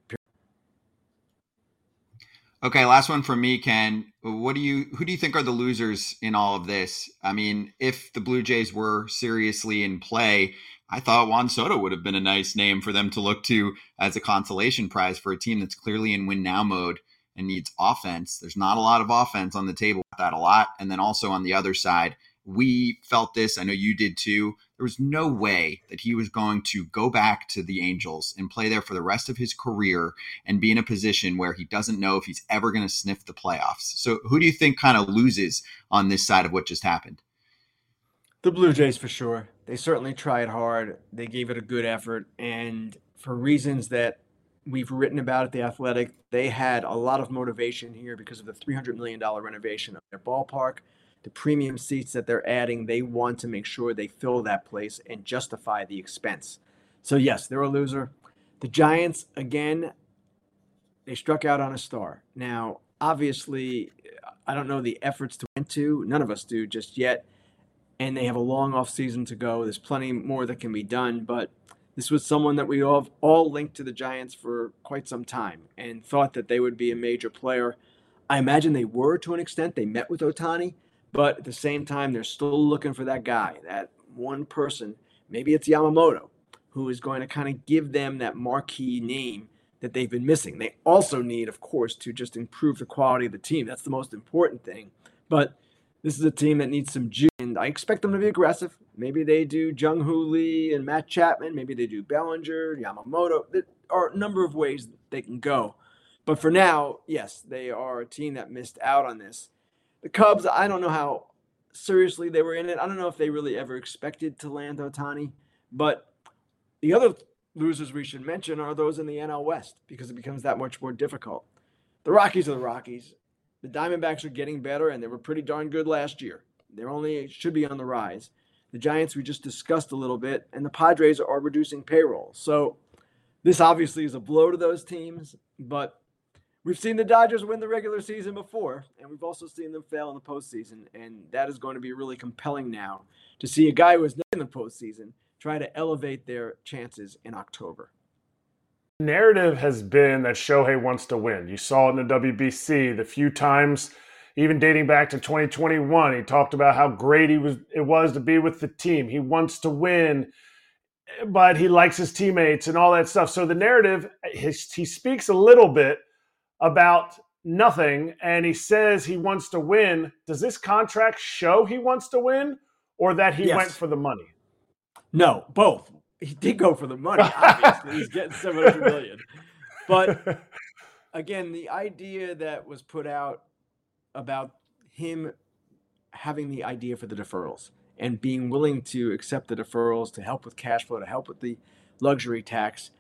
Okay, last one from me, Ken. What do you who do you think are the losers in all of this? I mean, if the Blue Jays were seriously in play, I thought Juan Soto would have been a nice name for them to look to as a consolation prize for a team that's clearly in win now mode and needs offense. There's not a lot of offense on the table, with that a lot. And then also on the other side, we felt this. I know you did too. There was no way that he was going to go back to the Angels and play there for the rest of his career and be in a position where he doesn't know if he's ever going to sniff the playoffs. So, who do you think kind of loses on this side of what just happened? The Blue Jays for sure. They certainly tried hard. They gave it a good effort. And for reasons that we've written about at The Athletic, they had a lot of motivation here because of the $300 million renovation of their ballpark the premium seats that they're adding, they want to make sure they fill that place and justify the expense. So, yes, they're a loser. The Giants, again, they struck out on a star. Now, obviously, I don't know the efforts to win to. None of us do just yet. And they have a long off season to go. There's plenty more that can be done. But this was someone that we all, all linked to the Giants for quite some time and thought that they would be a major player. I imagine they were to an extent. They met with Ohtani but at the same time, they're still looking for that guy, that one person. Maybe it's Yamamoto, who is going to kind of give them that marquee name that they've been missing. They also need, of course, to just improve the quality of the team. That's the most important thing. But this is a team that needs some juice, and I expect them to be aggressive. Maybe they do Jung Hoo Lee and Matt Chapman. Maybe they do Bellinger, Yamamoto. There are a number of ways they can go. But for now, yes, they are a team that missed out on this. The Cubs, I don't know how seriously they were in it. I don't know if they really ever expected to land Ohtani, But the other losers we should mention are those in the NL West because it becomes that much more difficult. The Rockies are the Rockies. The Diamondbacks are getting better, and they were pretty darn good last year. They're only should be on the rise. The Giants we just discussed a little bit, and the Padres are reducing payroll. So this obviously is a blow to those teams, but we've seen the Dodgers win the regular season before, and we've also seen them fail in the postseason. And that is going to be really compelling now to see a guy who is not in the postseason try to elevate their chances in October. Narrative has been that Shohei wants to win. You saw it in the WBC the few times, even dating back to 2021. He talked about how great he was it was to be with the team. He wants to win but he likes his teammates and all that stuff. So the narrative, he speaks a little bit about nothing and he says he wants to win, does this contract show he wants to win or that he yes. went for the money? No, both. He did go for the money, obviously. He's getting 700 million. But again, the idea that was put out about him having the idea for the deferrals and being willing to accept the deferrals to help with cash flow, to help with the luxury tax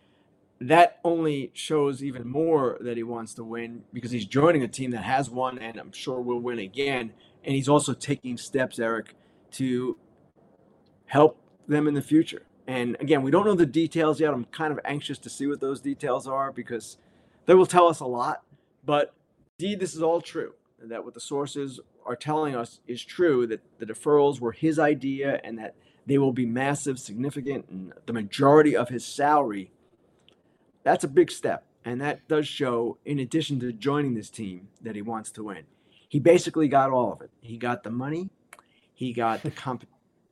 that only shows even more that he wants to win because he's joining a team that has won and I'm sure will win again. And he's also taking steps, Erik, to help them in the future. And again, we don't know the details yet. I'm kind of anxious to see what those details are because they will tell us a lot. But indeed, this is all true. That what the sources are telling us is true that the deferrals were his idea and that they will be massive, significant, and the majority of his salary that's a big step. And that does show, in addition to joining this team, that he wants to win. He basically got all of it. He got the money, he got the comp-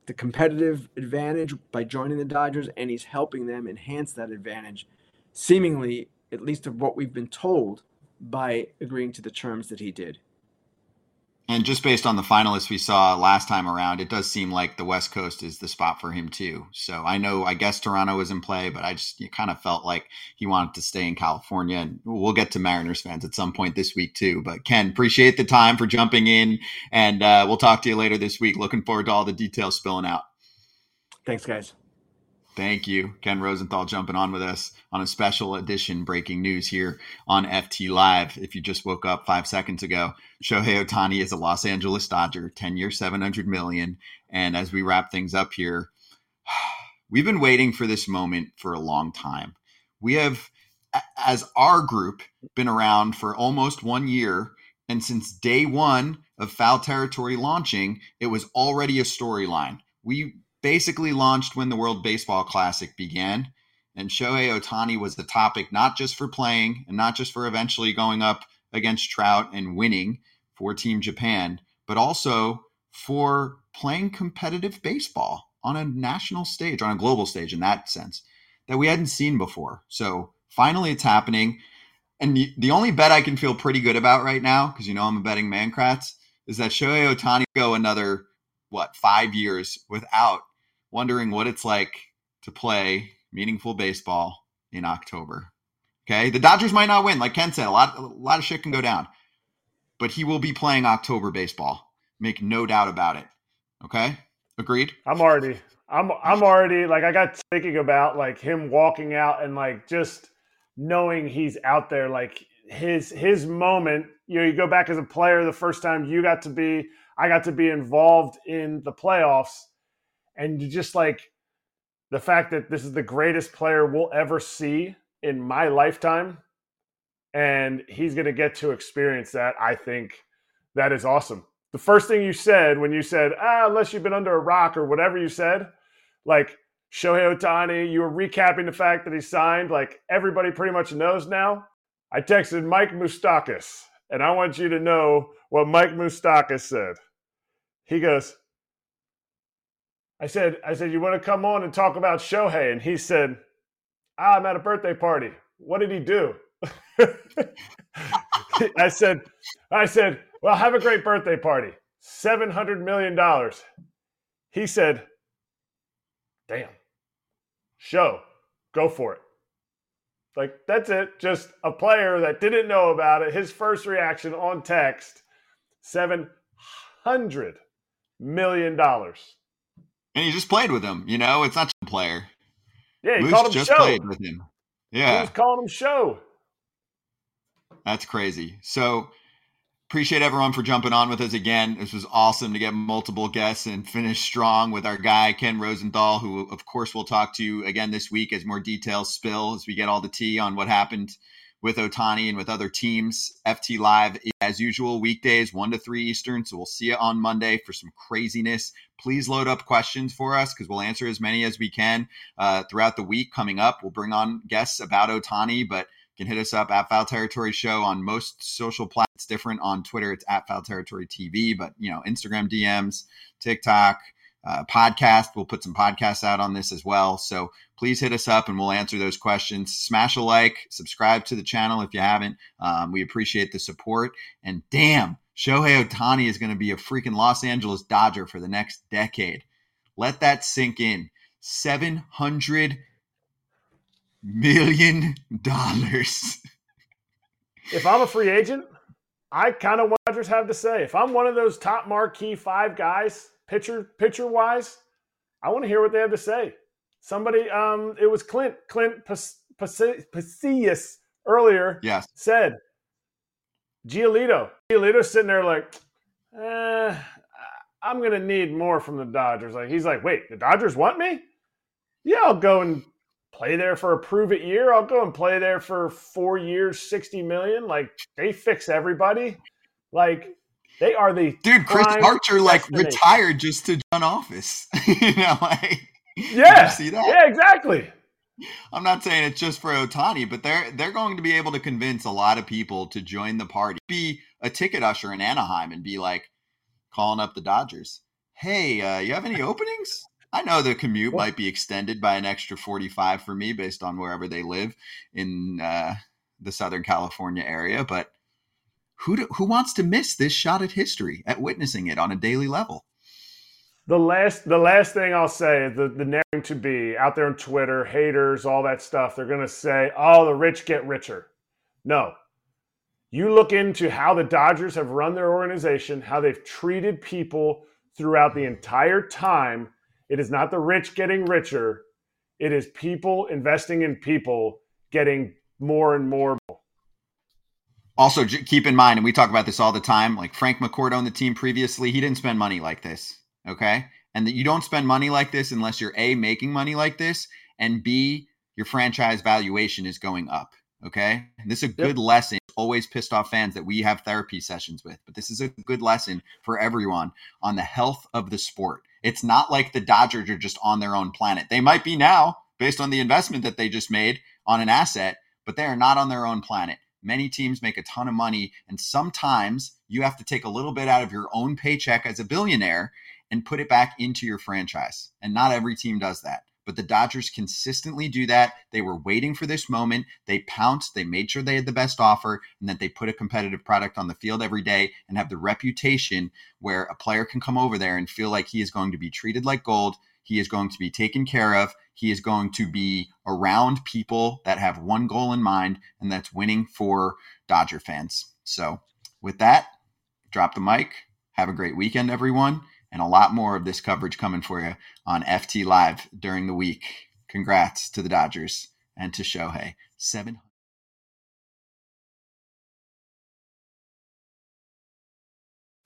the competitive advantage by joining the Dodgers, and he's helping them enhance that advantage, seemingly, at least of what we've been told, by agreeing to the terms that he did. And just based on the finalists we saw last time around, it does seem like the West Coast is the spot for him too. So I know, I guess Toronto was in play, but I just kind of felt like he wanted to stay in California. And we'll get to Mariners fans at some point this week too. But Ken, appreciate the time for jumping in, and uh, we'll talk to you later this week. Looking forward to all the details spilling out. Thanks, guys. Thank you, Ken Rosenthal, jumping on with us on a special edition breaking news here on FT Live. If you just woke up five seconds ago, Shohei Ohtani is a Los Angeles Dodger, 10 years, 700 million. And as we wrap things up here, we've been waiting for this moment for a long time. We have, as our group, been around for almost one year. And since day one of Foul Territory launching, it was already a storyline. We basically launched when the World Baseball Classic began. And Shohei Ohtani was the topic, not just for playing and not just for eventually going up against Trout and winning for Team Japan, but also for playing competitive baseball on a national stage, on a global stage in that sense, that we hadn't seen before. So finally it's happening. And the, only bet I can feel pretty good about right now, because you know I'm a betting man, Kratz, is that Shohei Ohtani go another, what, five years without wondering what it's like to play meaningful baseball in October. Okay, the Dodgers might not win, like Ken said. A lot, a lot of shit can go down, but he will be playing October baseball. Make no doubt about it. Okay, agreed. I'm already, I'm, I'm already like I got thinking about like him walking out and like just knowing he's out there, like his his moment. You know, you go back as a player. The first time you got to be, I got to be involved in the playoffs. And just like the fact that this is the greatest player we'll ever see in my lifetime. And he's going to get to experience that i think that is awesome. The first thing you said when you said ah unless you've been under a rock or whatever you said like shohei ohtani you were recapping the fact that he signed like everybody pretty much knows now. I texted mike moustakas and i want you to know what mike moustakas said he goes I said, I said, you want to come on and talk about Shohei? And he said, ah, I'm at a birthday party. What did he do? I said, I said, well, have a great birthday party. Seven hundred million dollars. He said, damn, show, go for it. Like that's it. Just a player that didn't know about it. His first reaction on text, seven hundred million dollars and he just played with him. You know, it's not just a player. Yeah, he Moose called him just show. played with him. Yeah, he was calling him show. That's crazy. So appreciate everyone for jumping on with us again. This was awesome to get multiple guests and finish strong with our guy Ken Rosenthal, who of course we'll talk to you again this week as more details spill as we get all the tea on what happened with Ohtani and with other teams. FT Live, as usual, weekdays, 1 to 3 Eastern. So we'll see you on Monday for some craziness. Please load up questions for us because we'll answer as many as we can uh, throughout the week coming up. We'll bring on guests about Ohtani, but you can hit us up at Foul Territory Show on most social platforms. It's different on Twitter. It's at Foul Territory TV, but you know, Instagram DMs, TikTok, uh, podcast. We'll put some podcasts out on this as well. So please hit us up and we'll answer those questions. Smash a like, subscribe to the channel if you haven't. Um, we appreciate the support. And damn, Shohei Ohtani is going to be a freaking Los Angeles Dodger for the next decade. Let that sink in. Seven hundred million dollars. if I'm a free agent, I kind of what Dodgers have to say. If I'm one of those top marquee five guys, pitcher pitcher wise, I want to hear what they have to say. Somebody, um, it was Clint Clint Pasillas earlier. Yes, said Giolito. Giolito's sitting there like, eh, I'm gonna need more from the Dodgers. Like he's like, wait, the Dodgers want me? Yeah, I'll go and play there for a prove it year. I'll go and play there for four years, sixty million. Like they fix everybody. Like they are the dude. Chris Archer like retired just to run office. you know, like yeah, see that? Yeah, exactly. I'm not saying it's just for Ohtani, but they're they're going to be able to convince a lot of people to join the party. Be a ticket usher in Anaheim and be like calling up the Dodgers. Hey, uh, you have any openings? I know the commute might be extended by an extra 45 for me based on wherever they live in uh, the Southern California area, but who do, who wants to miss this shot at history at witnessing it on a daily level? The last the last thing I'll say, the the narrative to be out there on Twitter, haters, all that stuff, they're gonna say, "Oh, the rich get richer." No, you look into how the Dodgers have run their organization, how they've treated people throughout the entire time. It is not the rich getting richer. It is people investing in people getting more and more. Also, keep in mind, and we talk about this all the time. Like Frank McCourt on the team previously, he didn't spend money like this. Okay, and that you don't spend money like this unless you're a making money like this, and b your franchise valuation is going up. Okay. And this is a good yep. lesson. Always pissed off fans that we have therapy sessions with, but this is a good lesson for everyone on the health of the sport. It's not like the Dodgers are just on their own planet. They might be now based on the investment that they just made on an asset, but they are not on their own planet. Many teams make a ton of money, and sometimes you have to take a little bit out of your own paycheck as a billionaire and put it back into your franchise. And not every team does that but the Dodgers consistently do that. They were waiting for this moment. They pounced. They made sure they had the best offer and that they put a competitive product on the field every day and have the reputation where a player can come over there and feel like he is going to be treated like gold. He is going to be taken care of. He is going to be around people that have one goal in mind, and that's winning for Dodger fans. So, with that, drop the mic. Have a great weekend, everyone and a lot more of this coverage coming for you on FT Live during the week. Congrats to the Dodgers and to Shohei. Seven.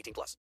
18 plus.